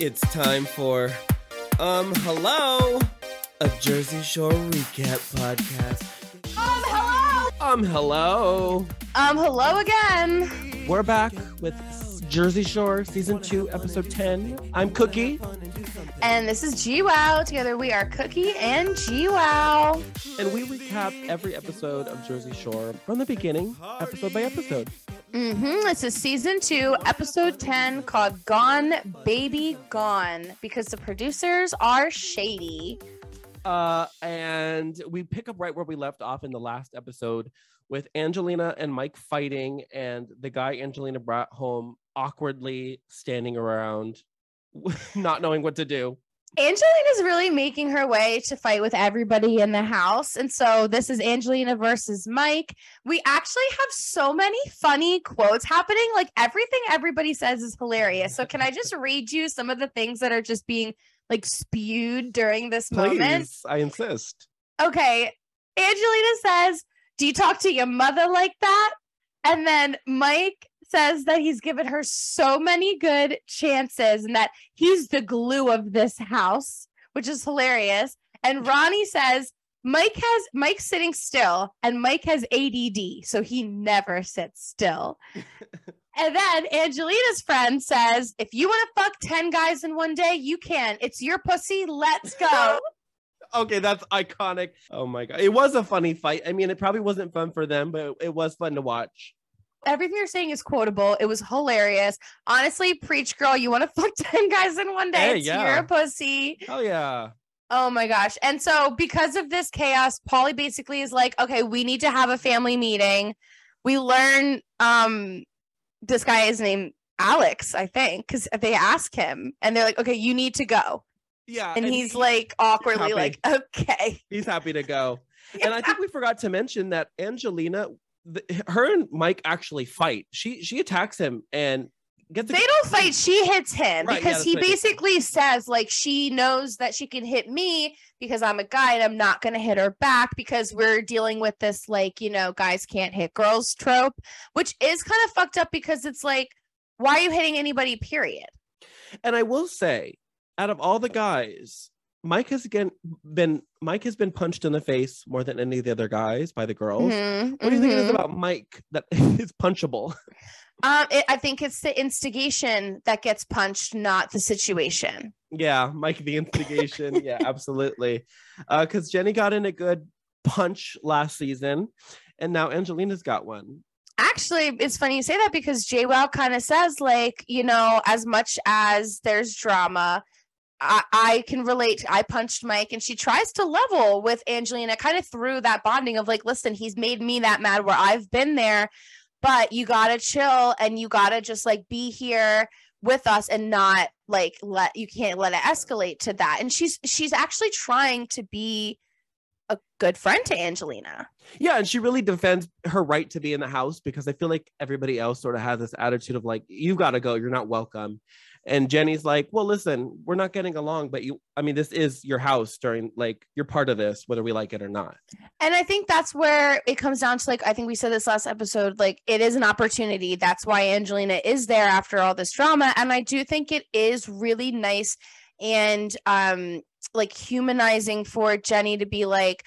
It's time for, um, hello, a Jersey Shore recap podcast. Um, hello. Um, hello. Um, hello again. We're back with Jersey Shore season two, episode 10. I'm Cooki, And this is GWoww. Together we are Cooki and GWoww. and we recap every episode of Jersey Shore from the beginning, episode by episode. Mm-hmm. This is season two, episode 10, called Gone Baby Gone, because the producers are shady. Uh, and we pick up right where we left off in the last episode with Angelina and Mike fighting, and the guy Angelina brought home awkwardly standing around, not knowing what to do. Angelina's really making her way to fight with everybody in the house. And so this is Angelina versus Mike. We actually have so many funny quotes happening. Like everything everybody says is hilarious. So can I just read you some of the things that are just being like spewed during this moment? Please, I insist. Okay. Angelina says, Do you talk to your mother like that? And then Mike says that he's given her so many good chances and that he's the glue of this house, which is hilarious. And mm-hmm. Ronnie says, Mike has Mike's sitting still and Mike has ADD, so he never sits still. and then Angelina's friend says, If you want to fuck 10 guys in one day, you can. It's your pussy. Let's go. Okay, that's iconic. Oh my god, it was a funny fight. I mean, it probably wasn't fun for them, but it was fun to watch. Everything you're saying is quotable. It was hilarious. Honestly, preach girl, you want to fuck 10 guys in one day. Hey, yeah. your pussy. Oh yeah, Oh my gosh. And so because of this chaos, Pauly basically is like, okay, we need to have a family meeting. We learn um this guy is named Alex, I think, because they ask him and they're like, okay, you need to go. yeah, And, he's he- like awkwardly happy. like, okay. he's happy to go. And I think we forgot to mention that Angelina, the, her and Mike actually fight. She she attacks him and gets. a- They don't fight. She hits him Right, because that's he basically says like she knows that she can hit me because I'm a guy and I'm not going to hit her back because we're dealing with this like you know guys can't hit girls trope, which is kind of fucked up because it's like why are you hitting anybody? Period. And I will say, out of all the guys, Mike has again been Mike has been punched in the face more than any of the other guys by the girls. Mhm, What do you think it is mhm. about Mike that is punchable? Um, it, I think it's the instigation that gets punched, not the situation. Yeah, Mike the instigation. yeah, absolutely. Uh, because Jenny got in a good punch last season, and now Angelina's got one. Actually, it's funny you say that because JWoww kind of says, like, you know, as much as there's drama, I, I can relate. I punched Mike and she tries to level with Angelina, kind of through that bonding of like, listen, he's made me that mad where I've been there, but you gotta chill and you gotta just like be here with us and not like let you can't let it escalate to that. And she's she's actually trying to be a good friend to Angelina. Yeah, and she really defends her right to be in the house because I feel like everybody else sort of has this attitude of like, you got to go, you're not welcome. And Jenny's like, well, listen, we're not getting along, but you, I mean, this is your house during like, you're part of this, whether we like it or not. And I think that's where it comes down to like, I think we said this last episode, like it is an opportunity. That's why Angelina is there after all this drama. And I do think it is really nice and um like humanizing for Jenny to be like,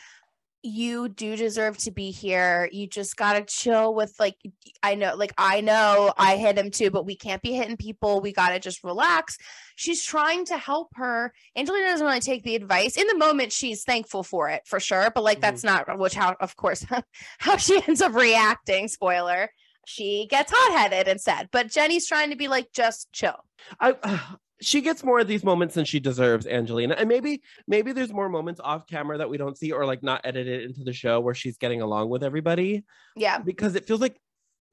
you do deserve to be here. You just gotta chill with like I know, like I know I hit him too, but we can't be hitting people. We gotta just relax. She's trying to help her. Angelina doesn't really take the advice. In the moment, she's thankful for it for sure, but like mm-hmm. that's not which how of course how she ends up reacting. Spoiler. She gets hot headed instead. But Jenny's trying to be like, just chill. I, she gets more of these moments than she deserves, Angelina. And maybe, maybe there's more moments off camera that we don't see or like not edited into the show where she's getting along with everybody Yeah. because it feels like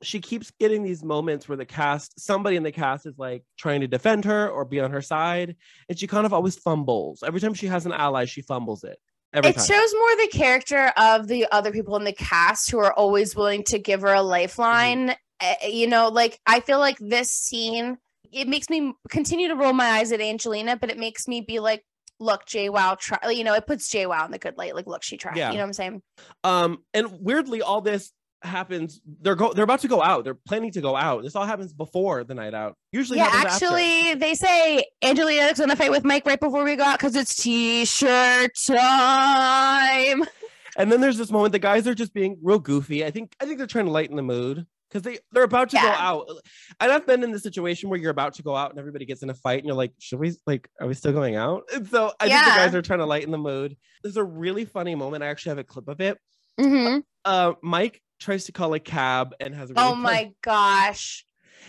she keeps getting these moments where the cast, somebody in the cast is like trying to defend her or be on her side. And she kind of always fumbles. Every time she has an ally, she fumbles it. Every it time. shows more the character of the other people in the cast who are always willing to give her a lifeline. Uh, you know, like I feel like this scene, it makes me continue to roll my eyes at Angelina, but it makes me be like, look, JWoww, try, you know, it puts JWoww in the good light. Like, look, she tried. Yeah. You know what I'm saying? Um, and weirdly, all this happens. They're go. They're about to go out. They're planning to go out. This all happens before the night out. Usually, yeah, happens after. actually, they say Angelina's gonna fight with Mike right before we go out because it's t-shirt time. And then there's this moment. The guys are just being real goofy. I think. I think they're trying to lighten the mood because they they're about to go out. And I've been in the situation where you're about to go out and everybody gets in a fight and you're like, should we like, are we still going out? And so I think the guys are trying to lighten the mood. There's a really funny moment. I actually have a clip of it. Mhm. Uh, Mike tries to call a cab and has a really Oh fun- my gosh.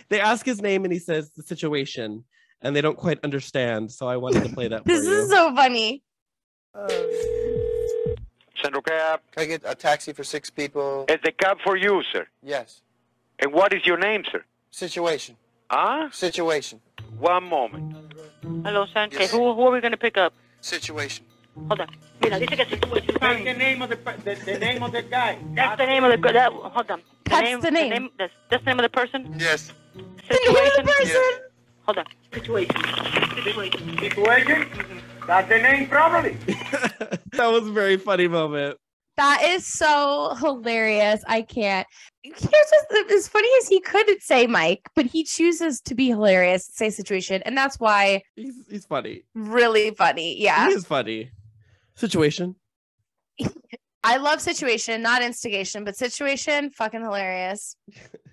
They ask his name and he says the situation, and they don't quite understand. So I wanted to play that for This you. is so funny. Central Cab. Can I get a taxi for six people? It's the cab for you, sir. Yes. And what is your name, sir? Situation. Huh? Situation. One moment. Hello, San. Yes. Okay, who, who are we going to pick up? Situation. Hold on. Mira, dice que situation. That's the name of the, the, the name of the guy. That's the name of the girl. That, hold on. The That's name, the name. that's, that's the name of the person? Yes. The name of the person. Yes. Hold on. Situation. Situation. Situation. That's the name, probably. that was a very funny moment. That is so hilarious. I can't. Here's what's as funny as he couldn't say Mike, but he chooses to be hilarious, say situation, and that's why He's he's funny. really funny. Yeah. He is funny. Situation. I love situation, not instigation, but situation, fucking hilarious.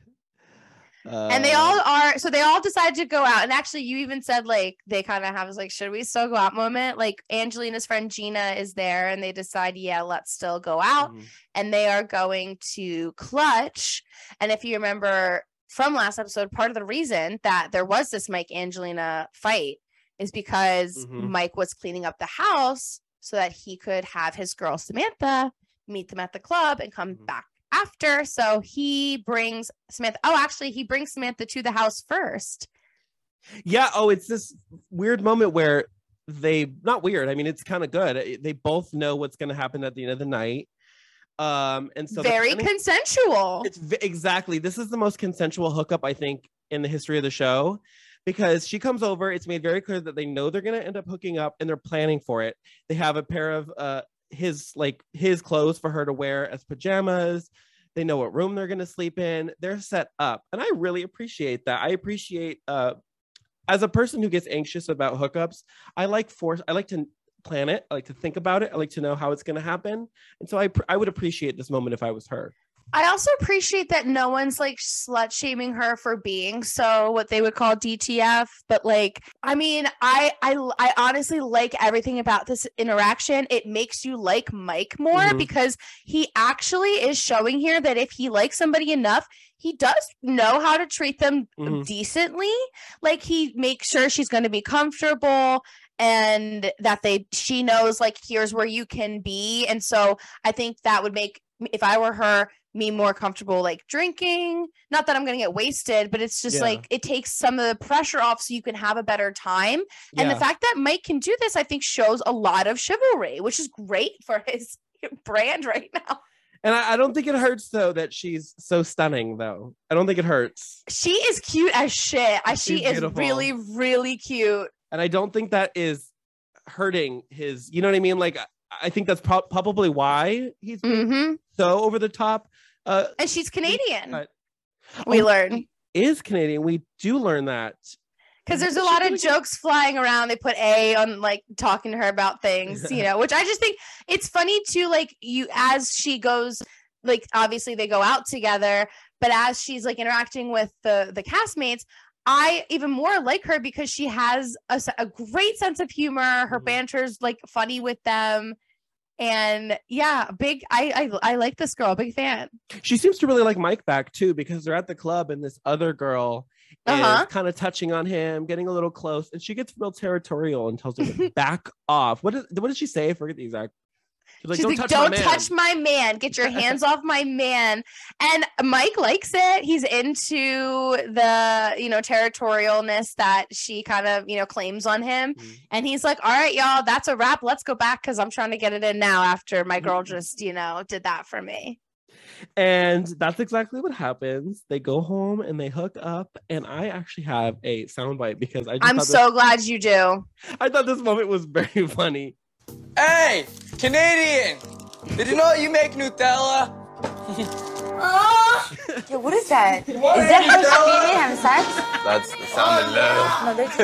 and they Uh, all are so they all decided to go out. And actually, you even said like they kind of have this like, should we still go out moment? Like Angelina's friend Gina is there and they decide, yeah, let's still go out. mhm. and they are going to clutch. And if you remember from last episode, part of the reason that there was this Mike Angelina fight is because Mhm. Mike was cleaning up the house so that he could have his girl Samantha meet them at the club and come Mhm. back after. So he brings Samantha. Oh, actually, he brings Samantha to the house first. Yeah. Oh, it's this weird moment where they not weird. I mean, it's kind of good. Eh, They both know what's going to happen at the end of the night. Um, and so Very consensual. It's exactly. This is the most consensual hookup I think in the history of the show because she comes over. It's made very clear that they know they're going to end up hooking up and they're planning for it. They have a pair of uh his like his clothes for her to wear as pajamas. They know what room they're going to sleep in. They're set up. And I really appreciate that. I appreciate uh as a person who gets anxious about hookups, I like force I like to plan it. I like to think about it. I like to know how it's going to happen. And so I I would appreciate this moment if I was her. I also appreciate that no one's like slut shaming her for being so what they would call DTF. But like, I mean, I I I honestly like everything about this interaction. It makes you like Mike more Mhm. because he actually is showing here that if he likes somebody enough, he does know how to treat them Mhm. decently. Like he makes sure she's going to be comfortable and that they she knows like here's where you can be. And so I think that would make if I were her me more comfortable like drinking. Not that I'm going to get wasted, but it's just Yeah. like it takes some of the pressure off so you can have a better time. And the fact that Mike can do this, I think, shows a lot of chivalry, which is great for his brand right now. And I, I don't think it hurts though that she's so stunning though. I don't think it hurts. She is cute as shit. I, she is beautiful. really, really cute. And I don't think that is hurting his, you know what I mean? Like I- think that's prob probably why he's being hmm so over the top. Uh And she's Canadian. but- we Oh, learn is Canadian. We do learn that. because there's a lot of jokes flying around. They put A on like talking to her about things, you know, which I just think it's funny too. Like you, as she goes, like obviously they go out together, but as she's like interacting with the the castmates. I even more like her because she has a great sense of humor. Her Mhm. banter's like funny with them, and yeah, big. I I, I like this girl. Big fan. She seems to really like Mike back too because they're at the club and this other girl Uh-huh. is kind of touching on him, getting a little close, and she gets real territorial and tells him to back off. What did what did she say? I forget the exact. She's like, She's don't like, touch my don't man." touch my man. Get your hands off my man. And Mike likes it. He's into the, you know, territorialness that she kind of, you know, claims on him. Mhm. And he's like, all right, y'all, that's a wrap. Let's go back because I'm trying to get it in now after my girl Mhm. just, you know, did that for me. And that's exactly what happens. They go home and they hook up. And I actually have a soundbite because I just I'm so glad you do. I thought this moment was very funny. Hey, Canadian! Did you know you make Nutella? Oh! Yo, what is that? Is that her screaming having sex? That's the sound of love. No, they're just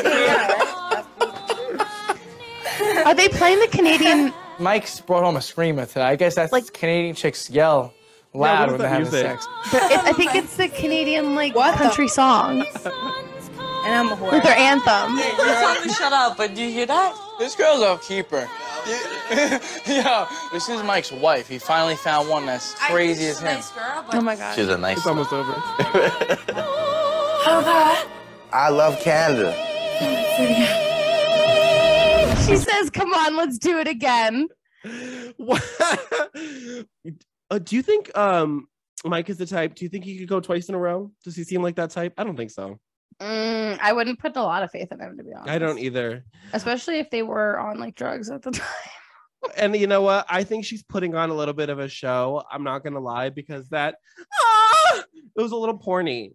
getting. Are they playing the Canadian? Mike's brought home a screamer today. I guess that's Like- like Canadian chicks yell loud what is when they're that having music? sex. It, I think it's the Canadian like What the- country songs, And I'm a whore. like their anthem. You told me shut up, but do you hear that? This girl's a keeper. yeah, this is Mike's wife. He finally found one that's crazy as him. girl, Oh my god. She's a nice. Girl. It's almost over. I love Canada. She says, "Come on, let's do it again." What? uh, do you think um Mike is the type? Do you think he could go twice in a row? Does he seem like that type? I don't think so. Mm, I wouldn't put a lot of faith in him to be honest. I don't either. especially if they were on like drugs at the time. And you know what? I think she's putting on a little bit of a show. I'm not gonna lie because that ah, it was a little porny.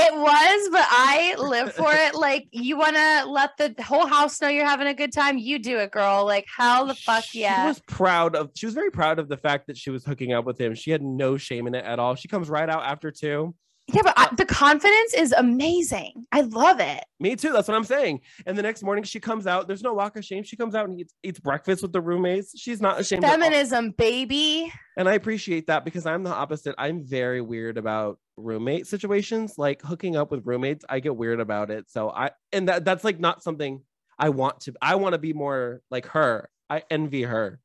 It was, but I live for it. Like, you want to let the whole house know you're having a good time? You do it, girl. Like, hell the fuck She yeah. She was proud of. She was very proud of the fact that she was hooking up with him. She had no shame in it at all. She comes right out after two. Yeah, but I, uh, the confidence is amazing. I love it. Me too. That's what I'm saying. And the next morning she comes out. There's no walk of shame. She comes out and eats, eats breakfast with the roommates. She's not ashamed. Feminism, baby. And I appreciate that because I'm the opposite. I'm very weird about roommate situations, like hooking up with roommates. I get weird about it. So I and that that's like not something I want to. I want to be more like her. I envy her.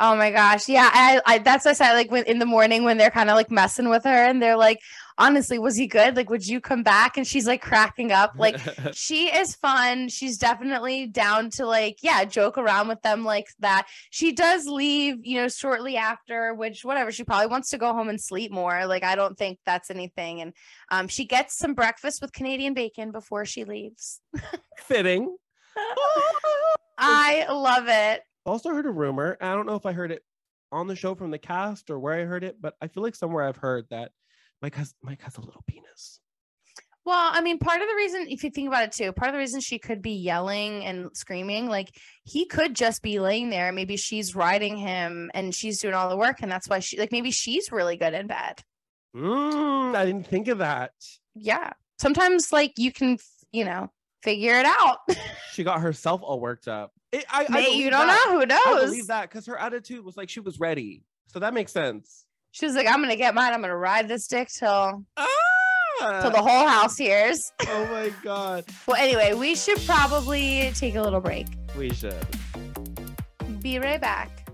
Oh my gosh. Yeah. I, I that's what I said. Like when in the morning when they're kind of like messing with her and they're like, honestly, was he good? Like, would you come back? And she's like cracking up. Like, she is fun. She's definitely down to like, yeah, joke around with them like that. She does leave, you know, shortly after, which whatever, she probably wants to go home and sleep more. Like, I don't think that's anything. And um, she gets some breakfast with Canadian bacon before she leaves. fitting. I love it. Also heard a rumor. I don't know if I heard it on the show from the cast or where I heard it, but I feel like somewhere I've heard that Mike has Mike has a little penis. Well, I mean, part of the reason, if you think about it too, part of the reason she could be yelling and screaming, like he could just be laying there. Maybe she's riding him and she's doing all the work. And that's why she, like, maybe she's really good in bed. Mm, I didn't think of that. Yeah. Sometimes, like, you can, you know, figure it out. She got herself all worked up. It, I, I you don't that. know. Who knows? I believe that because her attitude was like she was ready. So that makes sense. She was like, I'm going to get mine. I'm going to ride this dick till, Ah! till the whole house hears. oh my god. Well, anyway, we should probably take a little break. We should. Be right back.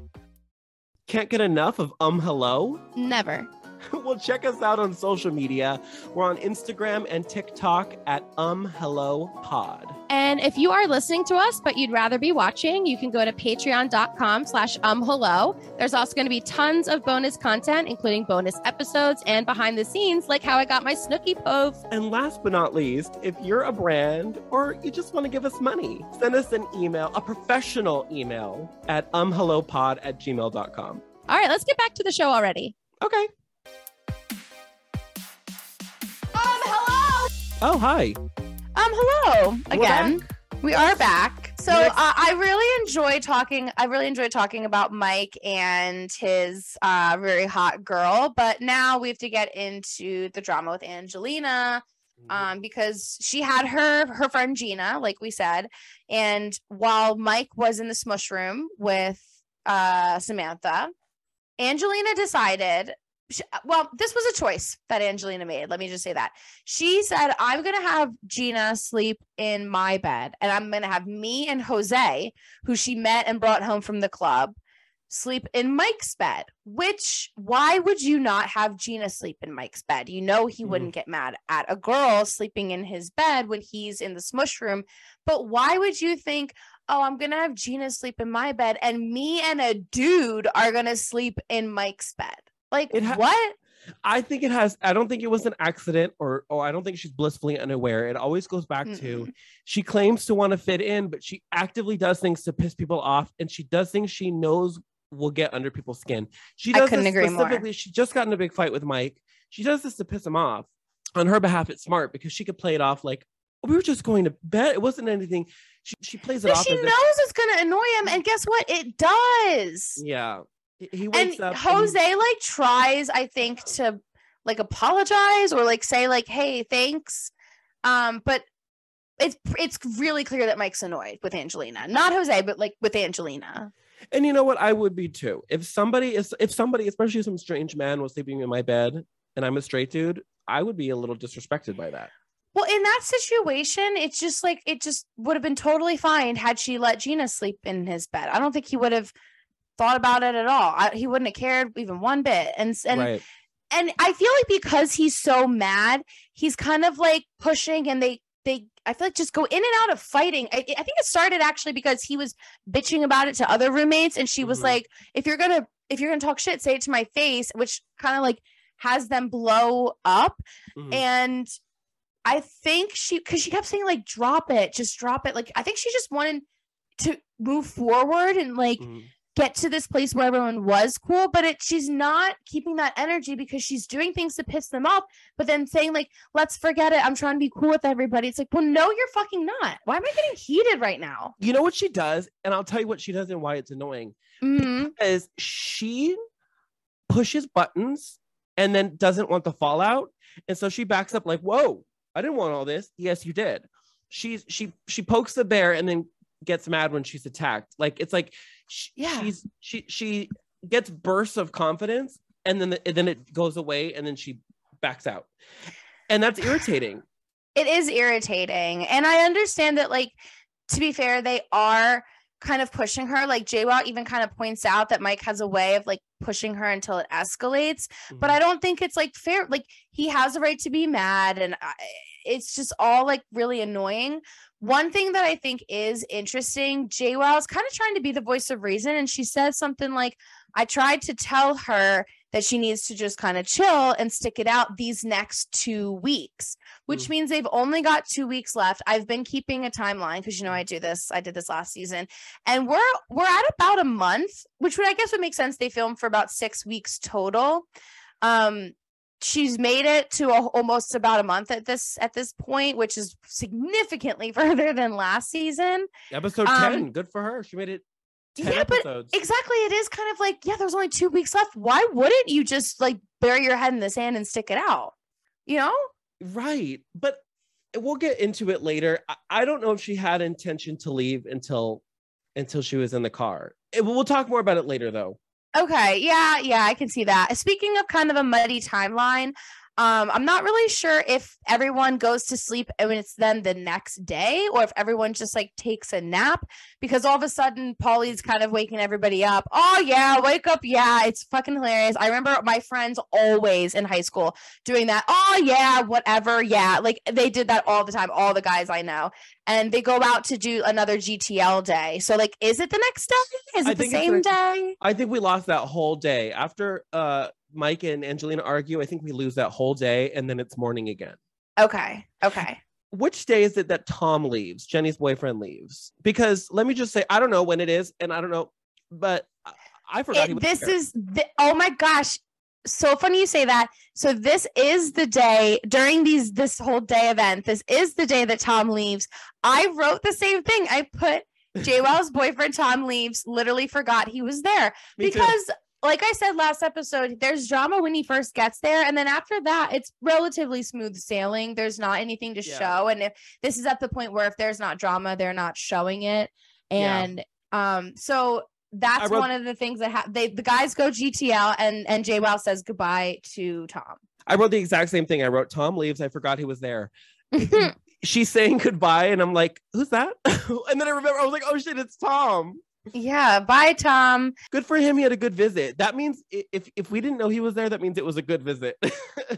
Can't get enough of um hello? Never. well, check us out on social media. We're on Instagram and TikTok at ummhellopod. And if you are listening to us, but you'd rather be watching, you can go to patreon.com slash umhello. There's also going to be tons of bonus content, including bonus episodes and behind the scenes, like how I got my Snooki Poof. And last but not least, if you're a brand or you just want to give us money, send us an email, a professional email at ummhellopod at gmail.com. All right, let's get back to the show already. Okay. Oh, hi. Um, hello again. We are back. So uh, I really enjoy talking. I really enjoy talking about Mike and his uh, very hot girl. But now we have to get into the drama with Angelina, um, because she had her her friend Gina, like we said, and while Mike was in the smush room with uh, Samantha, Angelina decided. Sh- Well, this was a choice that Angelina made. Let me just say that she said, I'm going to have Gina sleep in my bed, and I'm going to have me and Jose, who she met and brought home from the club, sleep in Mike's bed. Which, why would you not have Gina sleep in Mike's bed? You know, he mm-hmm. wouldn't get mad at a girl sleeping in his bed when he's in the smush room. But why would you think, oh, I'm going to have Gina sleep in my bed, and me and a dude are going to sleep in Mike's bed? Like, ha- what? I think it has. I don't think it was an accident, or or I don't think she's blissfully unaware. It always goes back to Mm-mm. she claims to want to fit in, but she actively does things to piss people off, and she does things she knows will get under people's skin. She does this agree more. specifically. She just got in a big fight with Mike. She does this to piss him off. On her behalf, it's smart because she could play it off like we were just going to bed. It wasn't anything. She she plays it But off. she as if- knows it's gonna annoy him, and guess what? It does. yeah. He- He And wakes up. and Jose like tries, I think, to like apologize or like say like hey thanks um but it's it's really clear that mike's annoyed with angelina not jose but like with angelina And you know what? I would be too. If somebody is, if somebody, especially some strange man, was sleeping in my bed and I'm a straight dude, I would be a little disrespected by that. well in that situation it's just like it just would have been totally fine had she let gina sleep in his bed i don't think he would have thought about it at all I, he wouldn't have cared even one bit and and right. and I feel like because he's so mad, he's kind of like pushing and they they I feel like just go in and out of fighting. I, I think it started actually because he was bitching about it to other roommates and she was Mhm. like, if you're gonna if you're gonna talk shit, say it to my face, which kind of like has them blow up. Mhm. And I think she because she kept saying like drop it, just drop it. Like I think she just wanted to move forward and like Mhm. Get to this place where everyone was cool, but it she's not keeping that energy because she's doing things to piss them off, but then saying like, let's forget it. I'm trying to be cool with everybody. It's like, well, no, you're fucking not. Why am I getting heated right now? You know what she does, and I'll tell you what she does and why it's annoying. Mhm. Is she pushes buttons and then doesn't want the fallout, and so she backs up like, "Whoa, I didn't want all this." Yes, you did. She's she she pokes the bear and then gets mad when she's attacked. Like it's like sh- Yeah. she's she she gets bursts of confidence and then the, and then it goes away and then she backs out, and that's irritating. It is irritating. And I understand that, like, to be fair, they are kind of pushing her. Like, JWoww even kind of points out that Mike has a way of like pushing her until it escalates. But mm-hmm. I don't think it's like fair. Like, he has a right to be mad. And I, it's just all like really annoying. One thing that I think is interesting, JWoww is kind of trying to be the voice of reason. And she says something like, I tried to tell her that she needs to just kind of chill and stick it out these next two weeks, which means they've only got two weeks left. I've been keeping a timeline because you know I do this. I did this last season, and we're we're at about a month, which would I guess would make sense. They filmed for about six weeks total. Um, she's made it to a, almost about a month at this at this point, which is significantly further than last season. Episode Um, 10, good for her. She made it 10 yeah, but exactly. It is kind of like, yeah, there's only two weeks left. Why wouldn't you just like bury your head in the sand and stick it out? You know? Right. But we'll get into it later. I, I don't know if she had intention to leave until until she was in the car. Eh, We'll talk more about it later though. Okay. Yeah. Yeah. I can see that. Speaking of kind of a muddy timeline, um, I'm not really sure if everyone goes to sleep and it's then the next day or if everyone just like takes a nap because all of a sudden Pauly's kind of waking everybody up. Oh, yeah. Wake up. Yeah. It's fucking hilarious. I remember my friends always in high school doing that. Oh, yeah. Whatever. Yeah. Like they did that all the time. All the guys I know. And they go out to do another GTL day. So, like, is it the next day? Is it the same the- day? I think we lost that whole day. After uh Mike and Angelina argue, I think we lose that whole day and then it's morning again. Okay. Okay. Which day is it that Tom leaves? Jenny's boyfriend leaves? Because let me just say, I don't know when it is, and I don't know, but I- forgot he It- this there. is the, oh my gosh so funny you say that so this is the day during these this whole day event this is the day that tom leaves i wrote the same thing i put J jwow's boyfriend tom leaves literally forgot he was there Me too. Like i said last episode there's drama when he first gets there and then after that it's relatively smooth sailing there's not anything to Yeah. show and if this is at the point where if there's not drama they're not showing it Yeah. and um so that's wrote- one of the things that ha- they the guys go GTL and and JWoww says goodbye to Tom. I wrote the exact same thing. I wrote Tom leaves. I forgot he was there. She's saying goodbye, and I'm like, "Who's that?" and then I remember I was like, "Oh shit, it's Tom." Yeah, bye Tom. Good for him. He had a good visit. That means if if we didn't know he was there, that means it was a good visit.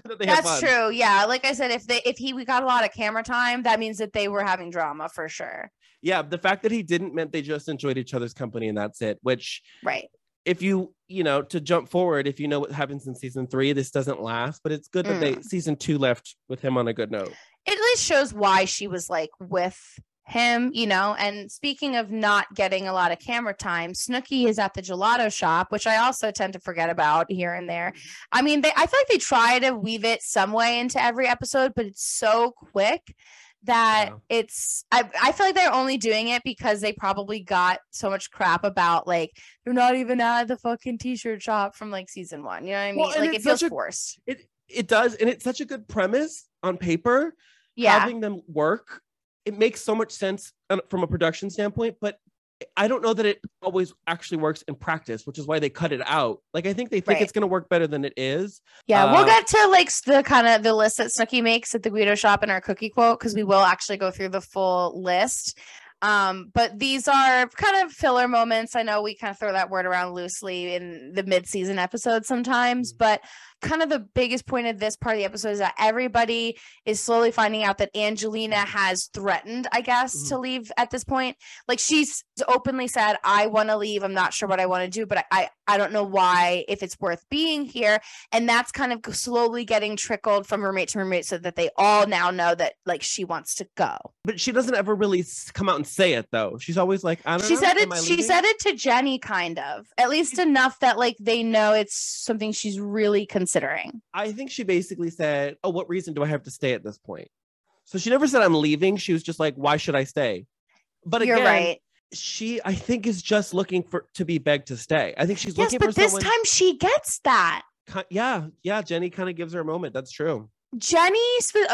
That That's true. Yeah, like I said, if they if he we got a lot of camera time, that means that they were having drama for sure. Yeah, the fact that he didn't meant they just enjoyed each other's company, and that's it. Which, Right. if you you know to jump forward, if you know what happens in season three, this doesn't last. But it's good that they Mm. season two left with him on a good note. It at least shows why she was like with him, you know. And speaking of not getting a lot of camera time, Snooki is at the gelato shop, which I also tend to forget about here and there. I mean, they I feel like they try to weave it some way into every episode, but it's so quick that it's I, I feel like they're only doing it because they probably got so much crap about like they're not even at the fucking t-shirt shop from like season one. You know what I mean? Well, like it feels a- forced. It it does, and it's such a good premise on paper. Yeah. having them work, it makes so much sense uh, from a production standpoint, but I don't know that it always actually works in practice, which is why they cut it out. Like I think they think Right. it's going to work better than it is. Yeah, we'll get to like the kind of the list that Snooki makes at the Guido shop in our cookie quote because we will actually go through the full list. Um, but these are kind of filler moments. I know we kind of throw that word around loosely in the mid-season episodes sometimes, mm-hmm. but kind of the biggest point of this part of the episode is that everybody is slowly finding out that Angelina mm-hmm. has threatened, I guess, to mm-hmm. leave at this point. Like she's openly said, I want to leave. I'm not sure what I want to do, but I, I I don't know why if it's worth being here and that's kind of slowly getting trickled from roommate to roommate so that they all now know that like she wants to go But she doesn't ever really come out and say it though. She's always like, I don't she know. said it she said it to jenny kind of at least enough that like they know it's something she's really considering I think she basically said, "Oh, what reason do I have to stay at this point?" So she never said I'm leaving. She was just like, "Why should I stay?" But You're again, right. she I think is just looking for to be begged to stay. I think she's yes looking but for this someone. time she gets that yeah, yeah. Jenny kind of gives her a moment. That's true. Jenny,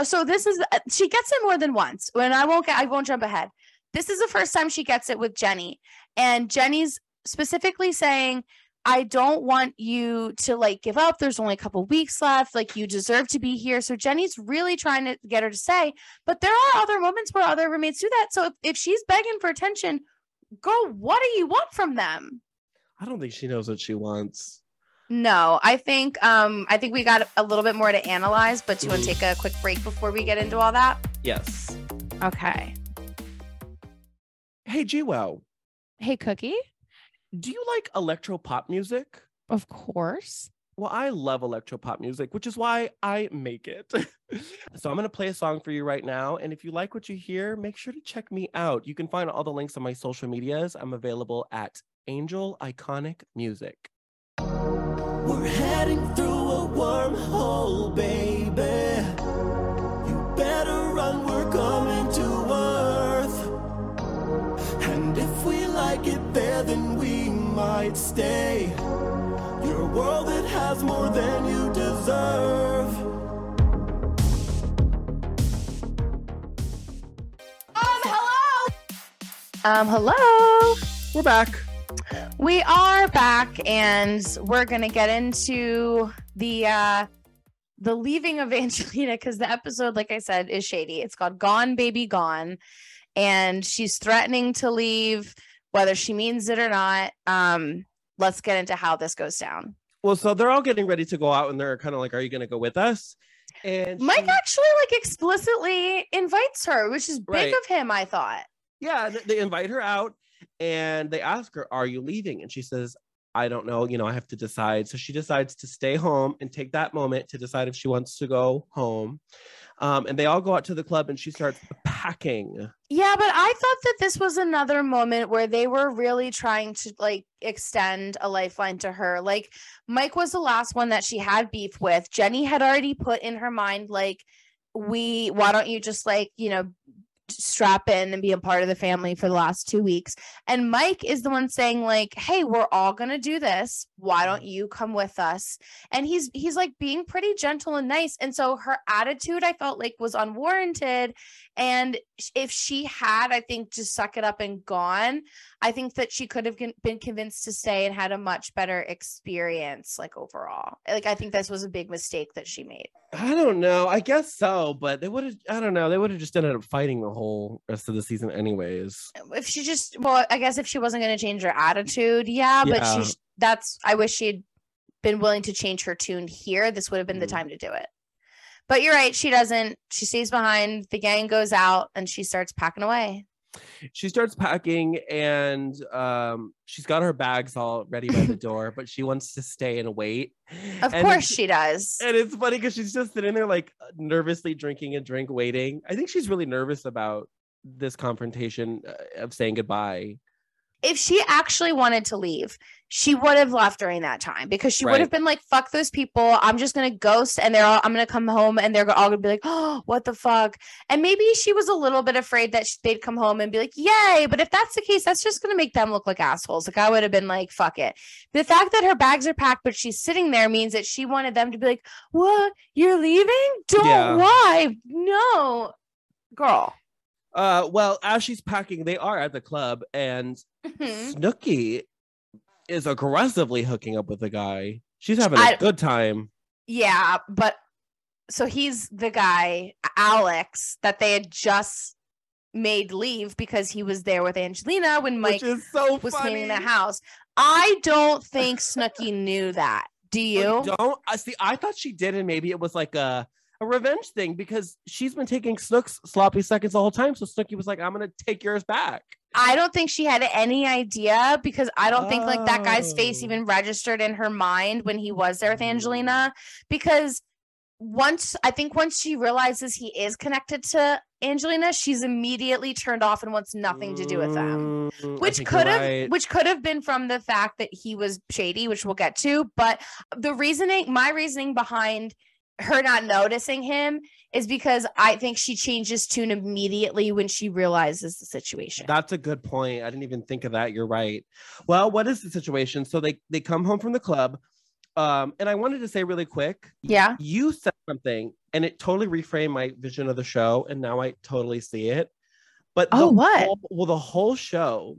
so this is uh, she gets it more than once. When I won't get, I won't jump ahead. This is the first time she gets it with Jenny, and Jenny's specifically saying, "I don't want you to like give up. There's only a couple weeks left. Like you deserve to be here." So Jenny's really trying to get her to say, but there are other moments where other roommates do that. So if, if she's begging for attention, girl, what do you want from them? I don't think she knows what she wants. No, I think um I think we got a little bit more to analyze, but do you want to take a quick break before we get into all that? Yes. Okay. Hey, GWoww, Hey, Cooki. do you like electro pop music? Of course. Well, I love electro pop music, which is why I make it. so I'm going to play a song for you right now. And if you like what you hear, make sure to check me out. You can find all the links on my social medias. I'm available at Angel Iconic Music. We're heading through a wormhole, baby. Might stay. Your world, it has more than you deserve. Um, hello. Um, hello. We're back. We are back, and we're gonna get into the uh the leaving of Angelina because the episode, like I said, is shady. It's called Gone Baby Gone, and she's threatening to leave, whether she means it or not. Um, let's get into how this goes down. Well, so they're all getting ready to go out and they're kind of like, Are you going to go with us? And Mike she- actually like explicitly invites her, which is big Right. of him, I thought. yeah, they invite her out and they ask her, Are you leaving? And she says, I don't know. You know, I have to decide. So she decides to stay home and take that moment to decide if she wants to go home. Um, and they all go out to the club and she starts packing. Yeah, but I thought that this was another moment where they were really trying to like extend a lifeline to her. Like Mike was the last one that she had beef with. Jenny had already put in her mind like we why don't you just like, you know, strap in and be a part of the family for the last 2 weeks. And Mike is the one saying like, "Hey, we're all to do this. Why don't you come with us?" And he's he's like being pretty gentle and nice. And so her attitude I felt like was unwarranted and if she had, I think, just suck it up and gone, I think that she could have been convinced to stay and had a much better experience, like overall. Like, I think this was a big mistake that she made. I don't know. I guess so, but they would have, I don't know. They would have just ended up fighting the whole rest of the season, anyways. If she just, well, I guess if she wasn't going to change her attitude, yeah, but Yeah. she, sh- that's, I wish she'd been willing to change her tune here. This would have been the Mhm. time to do it. But you're right. She doesn't. She stays behind. The gang goes out and she starts packing away. She starts packing and um, she's got her bags all ready by the door, but she wants to stay and wait. Of And course she does. And it's funny because she's just sitting there, like nervously drinking a drink, waiting. I think she's really nervous about this confrontation uh, of saying goodbye. if she actually wanted to leave, she would have left during that time because she would have been like, fuck those people. I'm just gonna ghost and they're all I'm gonna come home and they're all gonna be like, oh, what the fuck? And maybe she was a little bit afraid that they'd come home and be like, yay. But if that's the case, that's just gonna make them look like assholes. Like I would have been like, fuck it. The fact that her bags are packed, but she's sitting there means that she wanted them to be like, what? You're leaving? Don't Yeah. why? No. Girl. Uh, well, as she's packing, they are at the club, and Mhm. Snooki is aggressively hooking up with the guy. She's having a I- good time. Yeah, but so he's the guy, Alex, that they had just made leave because he was there with Angelina when Mike so was funny. cleaning the house. I don't think Snooki knew that. Do you? Don't I see? I thought she did, and maybe it was like a a revenge thing because she's been taking Snook's sloppy seconds the whole time. So Snooki was like, "I'm gonna take yours back." I don't think she had any idea because I don't think like that guy's face Oh. even registered in her mind when he was there with Angelina. Because once I think once she realizes he is connected to Angelina, she's immediately turned off and wants nothing to do with them. Mm, Which could have right. which could have been from the fact that he was shady, which we'll get to. But the reasoning, my reasoning behind her not noticing him is because I think she changes tune immediately when she realizes the situation. That's a good point. I didn't even think of that. You're right. Well, what is the situation? So they they come home from the club. Um, and I wanted to say really quick, Yeah. you said something and it totally reframed my vision of the show, and now I totally see it. But Oh, the what? whole- well, the whole show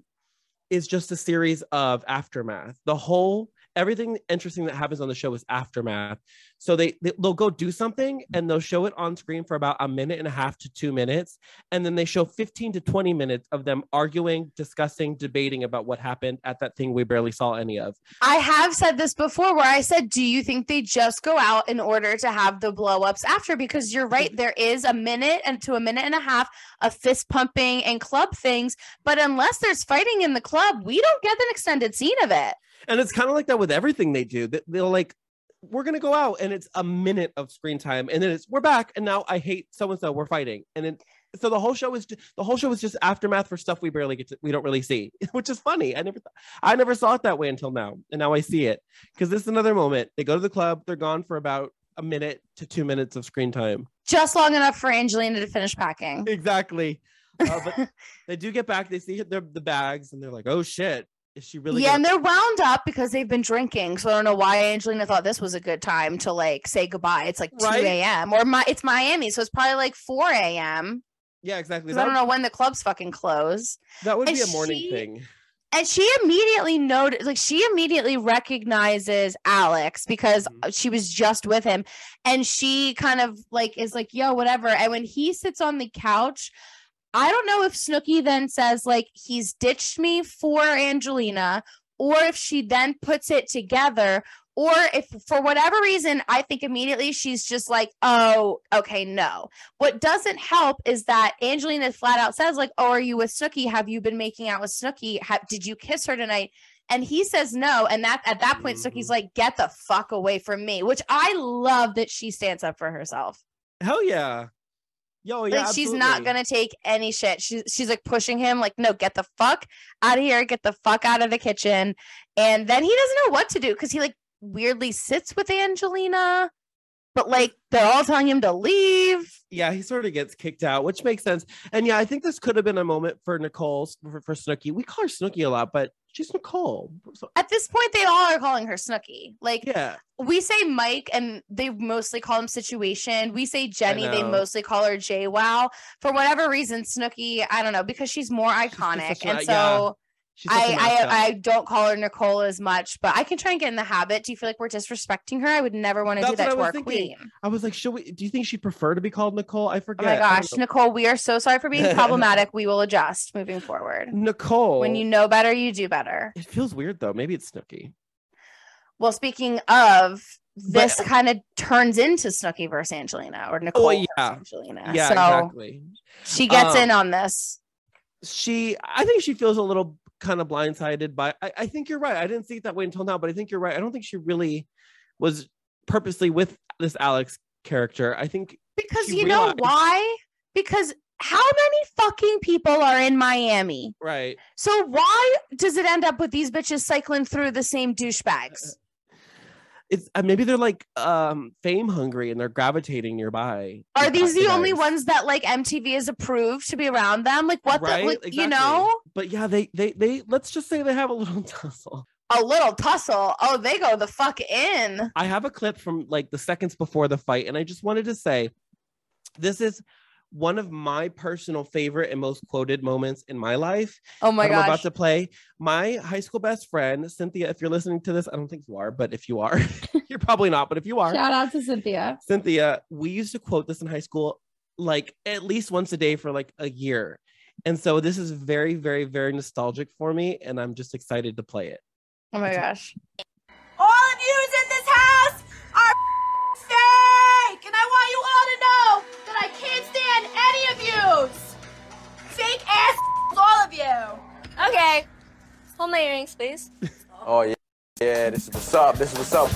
is just a series of aftermath. The whole everything interesting that happens on the show is aftermath. So they, they they'll go do something and they'll show it on screen for about a minute and a half to two minutes, and then they show 15 to 20 minutes of them arguing, discussing, debating about what happened at that thing we barely saw any of. I have said this before where I said, Do you think they just go out in order to have the blow ups after? Because you're right, there is a minute and to a minute and a half of fist pumping and club things. But unless there's fighting in the club, we don't get an extended scene of it. And it's kind of like that with everything they do. That they'll like, we're gonna go out, and it's a minute of screen time, and then it's we're back, and now I hate so and so, we're fighting, and then so the whole show is ju- the whole show is just aftermath for stuff we barely get to, we don't really see, which is funny. I never th- I never saw it that way until now, and now I see it because this is another moment. They go to the club, they're gone for about a minute to two minutes of screen time. Just long enough for Angelina to finish packing. Exactly. Uh, but they do get back. They see their the bags, and they're like, "Oh shit, is she really?" yeah, gonna- and they're wound up because they've been drinking. So I don't know why Angelina thought this was a good time to like say goodbye. It's like 2 a.m. or my it's Miami, so it's probably like 4 a.m. yeah, exactly. 'cause I don't know when the clubs fucking close. that would And be a morning she- thing. And she immediately noted, like, she immediately recognizes Alex because Mm-hmm. she was just with him. And she kind of like is like, yo, whatever. And when he sits on the couch, I don't know if Snooki then says, like, he's ditched me for Angelina, or if she then puts it together, or if for whatever reason, I think immediately she's just like, oh, okay, no. What doesn't help is that Angelina flat out says, like, oh, are you with Snooki? Have you been making out with Snooki? Ha- did you kiss her tonight? And he says no. And that at that point, Snooki's mm. like, get the fuck away from me, which I love that she stands up for herself. Hell yeah. Yo, yeah. like she's not gonna take any shit. She's she's like pushing him, like, no, get the fuck out of here, get the fuck out of the kitchen. And then he doesn't know what to do because he like weirdly sits with Angelina, but like they're all telling him to leave. Yeah, he sort of gets kicked out, which makes sense. And yeah, I think this could have been a moment for Nicole for, for Snooki. We call her Snooki a lot, but she's Nicole. So, At this point, they all are calling her Snooki. Like yeah, we say Mike, and they mostly call him Situation. We say Jenny, they mostly call her JWoww. For whatever reason, Snooki, I don't know, because she's more iconic. a- and yeah. She's I. I I don't call her Nicole as much, but I can try and get in the habit. Do you feel like we're disrespecting her? I would never want to do that to our thinking. queen. I was like, should we? Do you think she'd prefer to be called Nicole? I forget. Oh my gosh. Nicole, we are so sorry for being problematic. we will adjust moving forward. Nicole. When you know better, you do better. it feels weird though. Maybe it's Snooki. Well, speaking of, this kind of turns into Snooki versus Angelina or Nicole Oh yeah, versus Angelina. yeah, so exactly. she gets Um, in on this. she i think she feels a little kind of blindsided by I, I think you're right i didn't see it that way until now but i think you're right i don't think she really was purposely with this alex character i think Because you know why? Because how many fucking people are in Miami? Right. So why does it end up with these bitches cycling through the same douchebags? It's uh, maybe they're like um fame hungry and they're gravitating nearby. Are these the only ones that like MTV is approved to be around them? Like what right? the like, you Exactly. know? But yeah, they they they let's just say they have a little tussle. A little tussle. Oh, they go the fuck in. I have a clip from like the seconds before the fight, and I just wanted to say this is one of my personal favorite and most quoted moments in my life. Oh my that I'm about to play. My high school best friend, Cynthia, if you're listening to this, I don't think you are, but if you are, you're probably not, but if you are, Shout out to Cynthia. Cynthia, we used to quote this in high school like at least once a day for like a year. And so this is very, very, very nostalgic for me, and I'm just excited to play it. Oh my gosh. All Okay, hold my earrings, please. Oh yeah, yeah. This is what's up. This is what's up.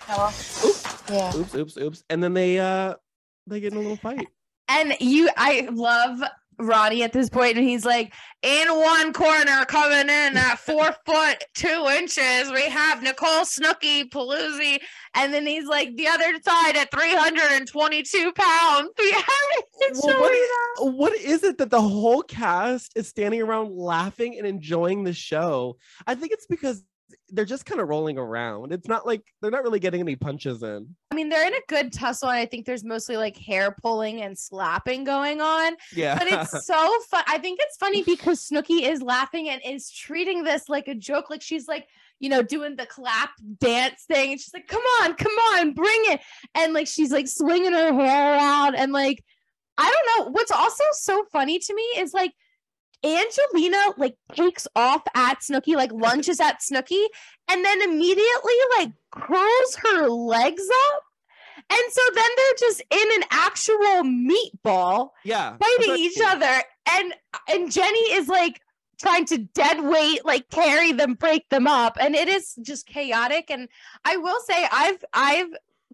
Hello. Yeah. Oops, oops, oops. And then they uh they get in a little fight. And you, I love Ronnie at this point, and he's like, in one corner, coming in at four foot two inches, we have Nicole Snooki Polizzi, and then he's like the other side at 322 pounds. Yeah, it's Well, what, is, what is it that the whole cast is standing around laughing and enjoying the show? I think it's because they're just kind of rolling around. It's not like they're not really getting any punches in. I mean, they're in a good tussle, and I think there's mostly like hair pulling and slapping going on. Yeah. But it's so fun. I think it's funny because Snooki is laughing and is treating this like a joke. Like she's like, you know, doing the clap dance thing. And she's like, come on, come on, bring it. And like she's like swinging her hair around. And like, I don't know. What's also so funny to me is like Angelina like takes off at Snooki, like lunges at Snooki, and then immediately like curls her legs up. And so then they're just in an actual meatball yeah. fighting each cool. other. And and Jenny is like trying to dead weight, like carry them, break them up. And it is just chaotic. And I will say I've I've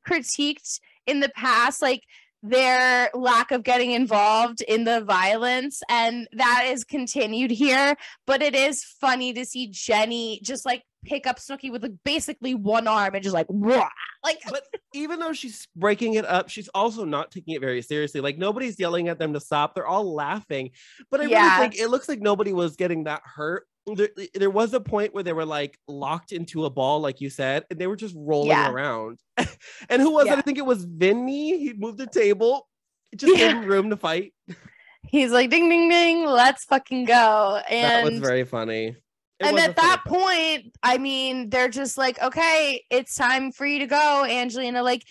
critiqued in the past, like their lack of getting involved in the violence and that is continued here but it is funny to see jenny just like pick up snooki with like basically one arm and just like "Wah!" like But even though she's breaking it up, she's also not taking it very seriously. Like nobody's yelling at them to stop. They're all laughing. But I Yeah. really think it looks like nobody was getting that hurt. There, eh, there was a point where they were like locked into a ball, like you said, and they were just rolling Yeah. around. and who was it? I think it was Vinny. He moved the table. It just Yeah. gave him room to fight. he's like ding ding ding let's fucking go And that was very funny. It and at that fight. point, I mean, they're just like, okay, it's time for you to go, Angelina. Like,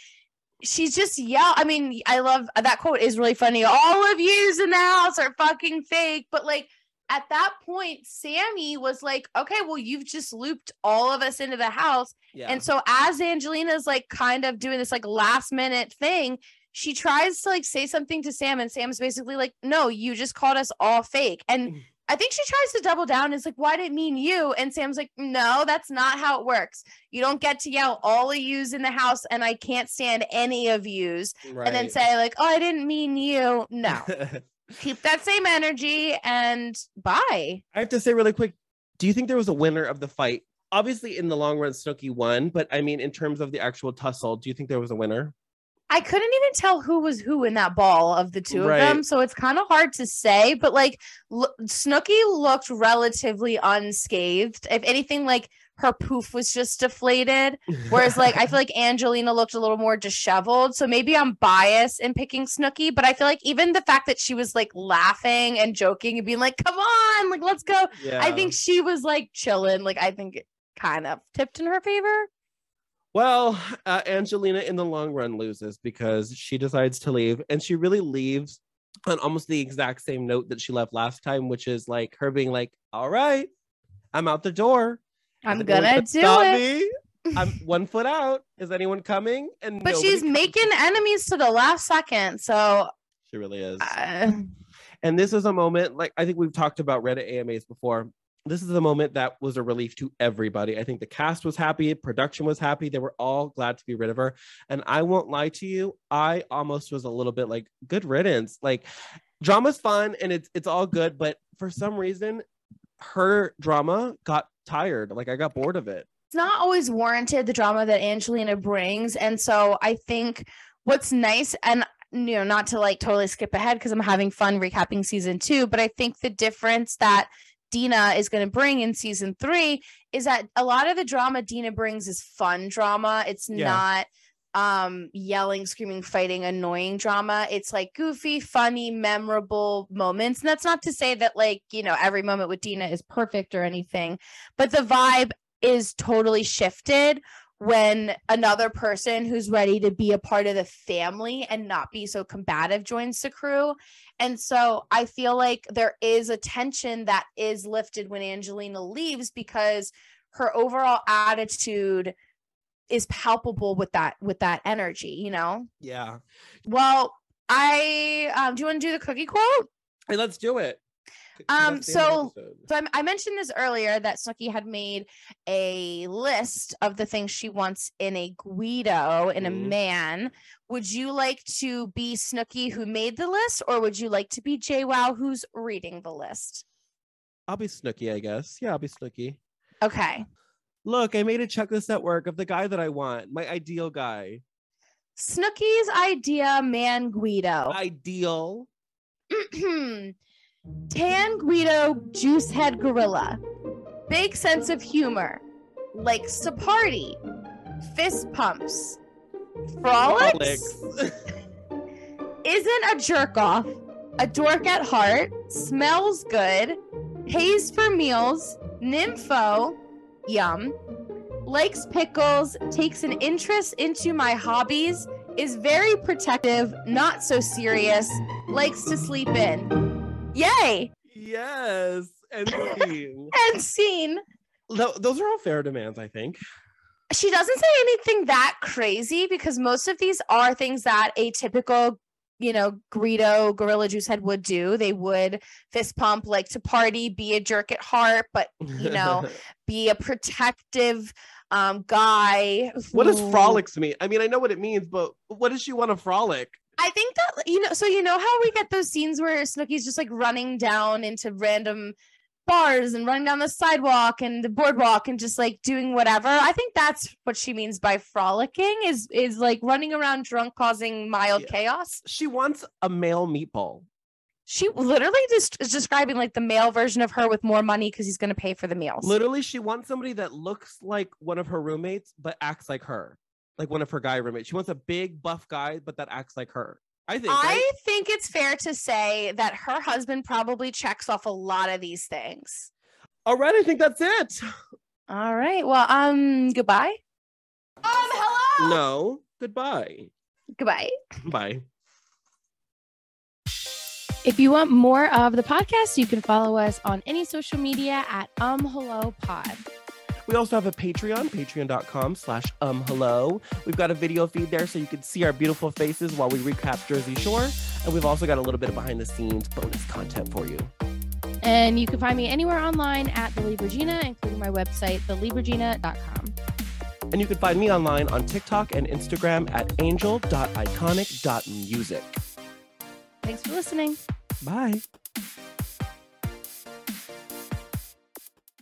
she's just yell. I mean, I love that quote is really funny. All of yous in the house are fucking fake. But like at that point, Sammy was like, okay, well, you've just looped all of us into the house. yeah. And so as Angelina's like kind of doing this like last minute thing, she tries to like say something to Sam, and Sam's basically like, no, you just called us all fake. And Mm. I think she tries to double down. Is like, why did it mean you? And Sam's like, no, that's not how it works. You don't get to yell all of yous in the house, and I can't stand any of yous, and then say like, oh, I didn't mean you. No, keep that same energy and bye. I have to say really quick, do you think there was a winner of the fight? Obviously, in the long run, Snooki won, but I mean, in terms of the actual tussle, do you think there was a winner? I couldn't even tell who was who in that ball of the two Right. of them, so it's kind of hard to say. But like, l- Snooki looked relatively unscathed. If anything, like her poof was just deflated. Whereas, like, I feel like Angelina looked a little more disheveled. So maybe I'm biased in picking Snooki, but I feel like even the fact that she was like laughing and joking and being like, "Come on, like let's go," yeah. I think she was like chilling. Like, I think it kind of tipped in her favor. Well, uh, Angelina in the long run loses because she decides to leave, and she really leaves on almost the exact same note that she left last time, which is like her being like, "All right, I'm out the door. I'm gonna do stop it. me? I'm one foot out. Is anyone coming?" And But she's comes. making enemies to the last second. So She really is. uh, And this is a moment, like I think we've talked about Reddit AMAs before. This is the moment that was a relief to everybody. I think the cast was happy, production was happy. They were all glad to be rid of her. And I won't lie to you, I almost was a little bit like, good riddance. Like, drama's fun and it's it's all good, but for some reason, her drama got tired. Like I got bored of it. it's not always warranted the drama that Angelina brings. And so I think what's nice and you know, not to like totally skip ahead because I'm having fun recapping season two, but I think the difference that Dina is going to bring in season three is that a lot of the drama Dina brings is fun drama. It's Yeah. not um yelling screaming fighting annoying drama it's like goofy funny memorable moments and that's not to say that like you know every moment with dina is perfect or anything but the vibe is totally shifted when another person who's ready to be a part of the family and not be so combative joins the crew. And so I feel like there is a tension that is lifted when Angelina leaves because her overall attitude is palpable with that with that energy, you know? Yeah. Well, I um do you want to do the cookie quote? Hey, let's do it. Um, that's the end of the so so I, I mentioned this earlier that Snooki had made a list of the things she wants in a Guido, in a Mhm. man. Would you like to be Snooki who made the list, or would you like to be JWoww who's reading the list? I'll be Snooki, I guess. Yeah, I'll be Snooki. Okay. Look, I made a checklist at work of the guy that I want, my ideal guy. Snooki's idea man Guido. Ideal. Tan Guido juice head gorilla. Big sense of humor. Likes to party. Fist pumps. Frolics. Alex. Isn't a jerk off. A dork at heart. Smells good. Pays for meals. Nympho. Yum. Likes pickles. Takes an interest into my hobbies. Is very protective. Not so serious. Likes to sleep in. Yay! yes. And scene. And scene. Tho- those are all fair demands, I think. She doesn't say anything that crazy because most of these are things that a typical, you know, Guido Gorilla Juice Head would do. They would fist pump, like to party, be a jerk at heart, but you know, be a protective um guy. what does frolics mean? I mean, I know what it means, but what does she want to frolic? I think that you know, so you know how we get those scenes where Snooki's just like running down into random bars and running down the sidewalk and the boardwalk and just like doing whatever. I think that's what she means by frolicking is is like running around drunk causing mild chaos. She wants a male meatball. She literally just is describing like the male version of her with more money because he's going to pay for the meals. Literally, she wants somebody that looks like one of her roommates, but acts like her, like one of her guy roommates. She wants a big buff guy, but that acts like her. I think. I right? think it's fair to say that her husband probably checks off a lot of these things. All right, I think that's it. All right. Well, um, goodbye. Um, hello? No, goodbye. Goodbye. Bye. If you want more of the podcast, you can follow us on any social media at um hello pod. We also have a Patreon, patreon.com slash um hello. We've got a video feed there so you can see our beautiful faces while we recap Jersey Shore. And we've also got a little bit of behind the scenes bonus content for you. And you can find me anywhere online at thelibragina, including my website, theleeregina.com. And you can find me online on TikTok and Instagram at angel.iconic.music. Thanks for listening. Bye.